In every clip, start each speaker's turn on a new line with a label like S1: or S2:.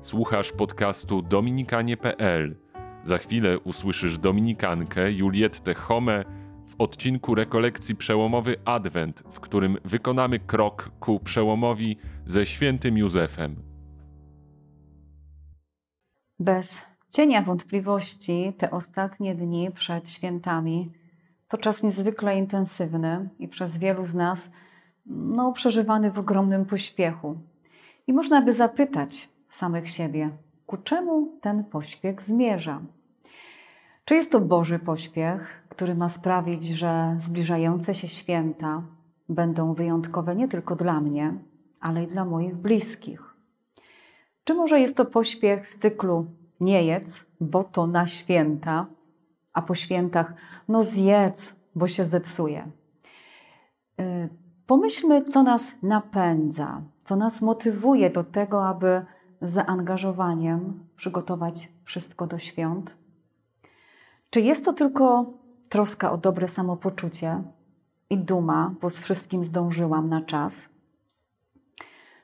S1: Słuchasz podcastu dominikanie.pl. Za chwilę usłyszysz dominikankę Juliettę Home w odcinku rekolekcji Przełomowy Adwent, w którym wykonamy krok ku przełomowi ze świętym Józefem.
S2: Bez cienia wątpliwości te ostatnie dni przed świętami to czas niezwykle intensywny i przez wielu z nas no, przeżywany w ogromnym pośpiechu. I można by zapytać samych siebie, ku czemu ten pośpiech zmierza? Czy jest to Boży pośpiech, który ma sprawić, że zbliżające się święta będą wyjątkowe nie tylko dla mnie, ale i dla moich bliskich? Czy może jest to pośpiech z cyklu nie jedz, bo to na święta, a po świętach no zjedz, bo się zepsuje? Y, pomyślmy, co nas napędza, co nas motywuje do tego, aby zaangażowaniem przygotować wszystko do świąt? Czy jest to tylko troska o dobre samopoczucie i duma, bo z wszystkim zdążyłam na czas?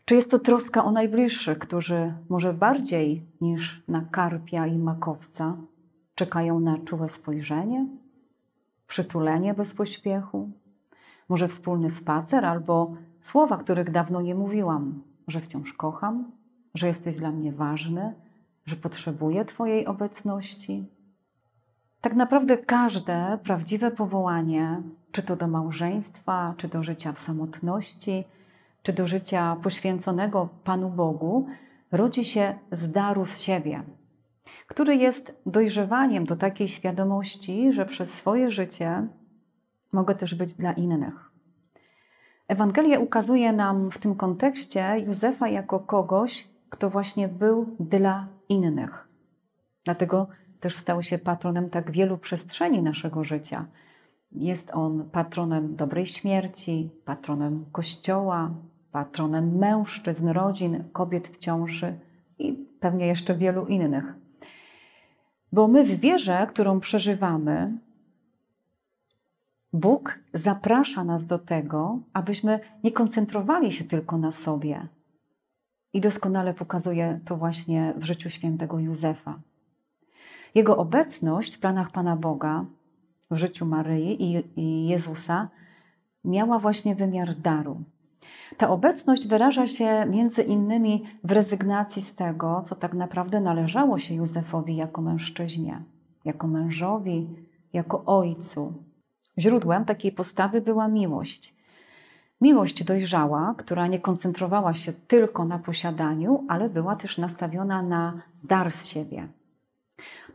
S2: Czy jest to troska o najbliższych, którzy może bardziej niż na karpia i makowca czekają na czułe spojrzenie, przytulenie bez pośpiechu, może wspólny spacer albo słowa, których dawno nie mówiłam, że wciąż kocham, że jesteś dla mnie ważny, że potrzebuję Twojej obecności? Tak naprawdę każde prawdziwe powołanie, czy to do małżeństwa, czy do życia w samotności, czy do życia poświęconego Panu Bogu, rodzi się z daru z siebie, który jest dojrzewaniem do takiej świadomości, że przez swoje życie mogę też być dla innych. Ewangelia ukazuje nam w tym kontekście Józefa jako kogoś, kto właśnie był dla innych. Dlatego też stał się patronem tak wielu przestrzeni naszego życia. Jest on patronem dobrej śmierci, patronem kościoła, patronem mężczyzn, rodzin, kobiet w ciąży i pewnie jeszcze wielu innych. Bo my w wierze, którą przeżywamy, Bóg zaprasza nas do tego, abyśmy nie koncentrowali się tylko na sobie. I doskonale pokazuje to właśnie w życiu świętego Józefa. Jego obecność w planach Pana Boga, w życiu Maryi i, Jezusa, miała właśnie wymiar daru. Ta obecność wyraża się między innymi w rezygnacji z tego, co tak naprawdę należało się Józefowi jako mężczyźnie, jako mężowi, jako ojcu. Źródłem takiej postawy była miłość. Miłość dojrzała, która nie koncentrowała się tylko na posiadaniu, ale była też nastawiona na dar z siebie.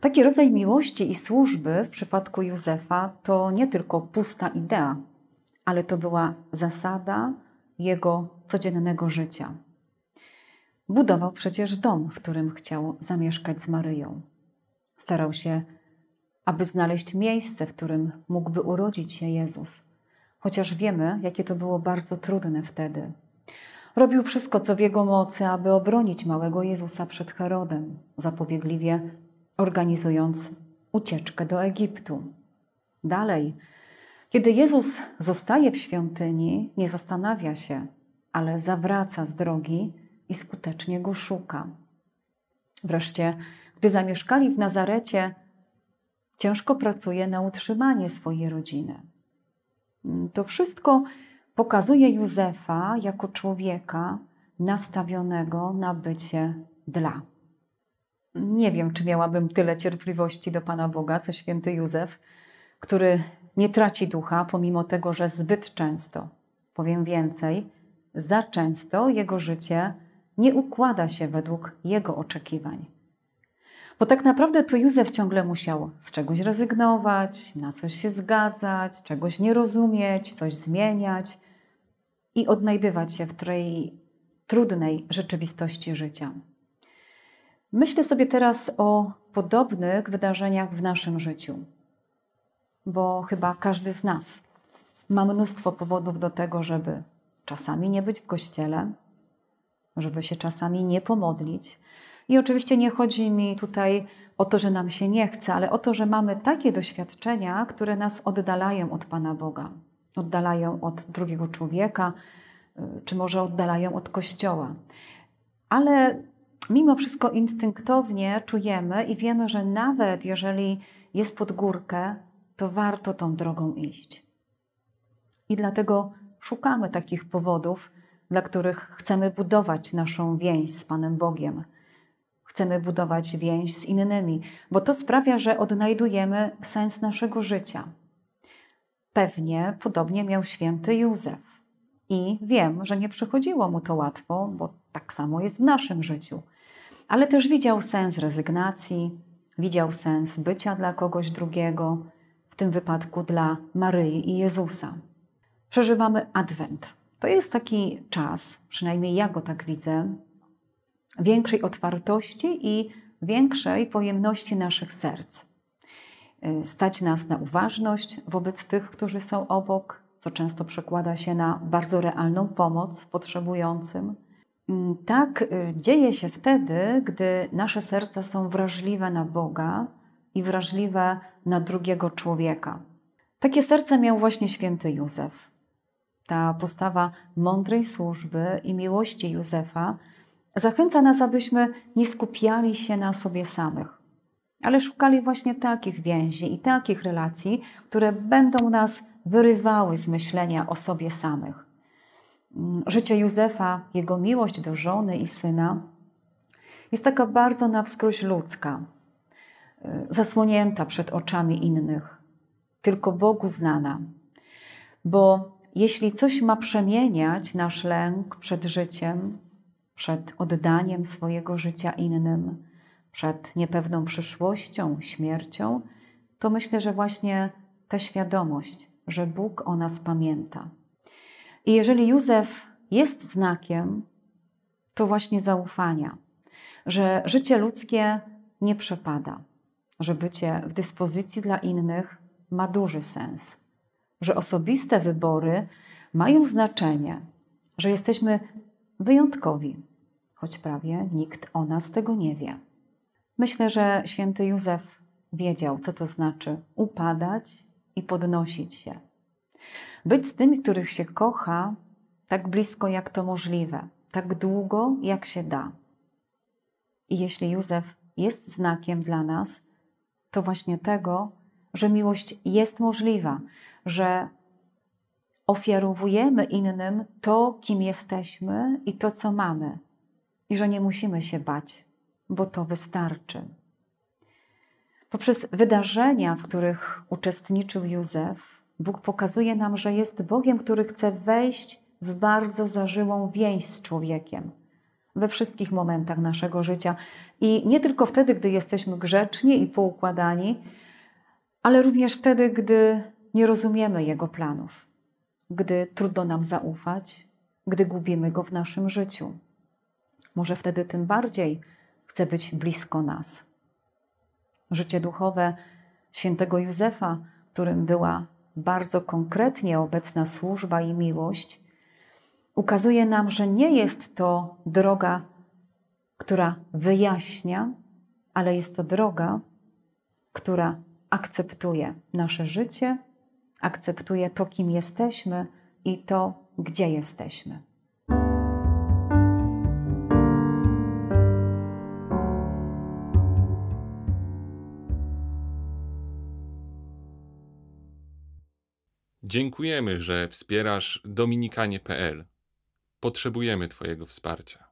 S2: Taki rodzaj miłości i służby w przypadku Józefa to nie tylko pusta idea, ale to była zasada jego codziennego życia. Budował przecież dom, w którym chciał zamieszkać z Maryją. Starał się, aby znaleźć miejsce, w którym mógłby urodzić się Jezus, chociaż wiemy, jakie to było bardzo trudne wtedy. Robił wszystko, co w jego mocy, aby obronić małego Jezusa przed Herodem, zapobiegliwie organizując ucieczkę do Egiptu. Dalej, kiedy Jezus zostaje w świątyni, nie zastanawia się, ale zawraca z drogi i skutecznie go szuka. Wreszcie, gdy zamieszkali w Nazarecie, ciężko pracuje na utrzymanie swojej rodziny. To wszystko pokazuje Józefa jako człowieka nastawionego na bycie dla. Nie wiem, czy miałabym tyle cierpliwości do Pana Boga, co święty Józef, który nie traci ducha, pomimo tego, że zbyt często, powiem więcej, za często jego życie nie układa się według jego oczekiwań. Bo tak naprawdę to Józef ciągle musiał z czegoś rezygnować, na coś się zgadzać, czegoś nie rozumieć, coś zmieniać i odnajdywać się w tej trudnej rzeczywistości życia. Myślę sobie teraz o podobnych wydarzeniach w naszym życiu, bo chyba każdy z nas ma mnóstwo powodów do tego, żeby czasami nie być w kościele, żeby się czasami nie pomodlić. I oczywiście nie chodzi mi tutaj o to, że nam się nie chce, ale o to, że mamy takie doświadczenia, które nas oddalają od Pana Boga, oddalają od drugiego człowieka, y, czy może oddalają od Kościoła. Ale mimo wszystko instynktownie czujemy i wiemy, że nawet jeżeli jest pod górkę, to warto tą drogą iść. I dlatego szukamy takich powodów, dla których chcemy budować naszą więź z Panem Bogiem. Chcemy budować więź z innymi, bo to sprawia, że odnajdujemy sens naszego życia. Pewnie podobnie miał święty Józef. I wiem, że nie przychodziło mu to łatwo, bo tak samo jest w naszym życiu. Ale też widział sens rezygnacji, widział sens bycia dla kogoś drugiego, w tym wypadku dla Maryi i Jezusa. Przeżywamy Adwent. To jest taki czas, przynajmniej ja go tak widzę, większej otwartości i większej pojemności naszych serc. Stać nas na uważność wobec tych, którzy są obok, co często przekłada się na bardzo realną pomoc potrzebującym. Mm, tak y, dzieje się wtedy, gdy nasze serca są wrażliwe na Boga i wrażliwe na drugiego człowieka. Takie serce miał właśnie święty Józef. Ta postawa mądrej służby i miłości Józefa zachęca nas, abyśmy nie skupiali się na sobie samych, ale szukali właśnie takich więzi i takich relacji, które będą nas wyrywały z myślenia o sobie samych. Mm, życie Józefa, jego miłość do żony i syna jest taka bardzo na wskroś ludzka, y, zasłonięta przed oczami innych, tylko Bogu znana. Bo jeśli coś ma przemieniać nasz lęk przed życiem, przed oddaniem swojego życia innym, przed niepewną przyszłością, śmiercią, to myślę, że właśnie ta świadomość, że Bóg o nas pamięta. I jeżeli Józef jest znakiem, to właśnie zaufania, że życie ludzkie nie przepada, że bycie w dyspozycji dla innych ma duży sens, że osobiste wybory mają znaczenie, że jesteśmy wyjątkowi, choć prawie nikt o nas tego nie wie. Myślę, że święty Józef wiedział, co to znaczy upadać i podnosić się. Być z tymi, których się kocha, tak blisko jak to możliwe, tak długo jak się da. I jeśli Józef jest znakiem dla nas, to właśnie tego, że miłość jest możliwa, że ofiarowujemy innym to, kim jesteśmy i to, co mamy, i że nie musimy się bać, bo to wystarczy. Poprzez wydarzenia, w których uczestniczył Józef, Bóg pokazuje nam, że jest Bogiem, który chce wejść w bardzo zażyłą więź z człowiekiem we wszystkich momentach naszego życia. I nie tylko wtedy, gdy jesteśmy grzeczni i poukładani, ale również wtedy, gdy nie rozumiemy Jego planów, gdy trudno nam zaufać, gdy gubimy Go w naszym życiu. Może wtedy tym bardziej chce być blisko nas. Życie duchowe świętego Józefa, którym była bardzo konkretnie obecna służba i miłość, ukazuje nam, że nie jest to droga, która wyjaśnia, ale jest to droga, która akceptuje nasze życie, akceptuje to, kim jesteśmy i to, gdzie jesteśmy.
S1: Dziękujemy, że wspierasz dominikanie.pl. Potrzebujemy Twojego wsparcia.